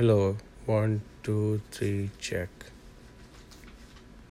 hello one two three check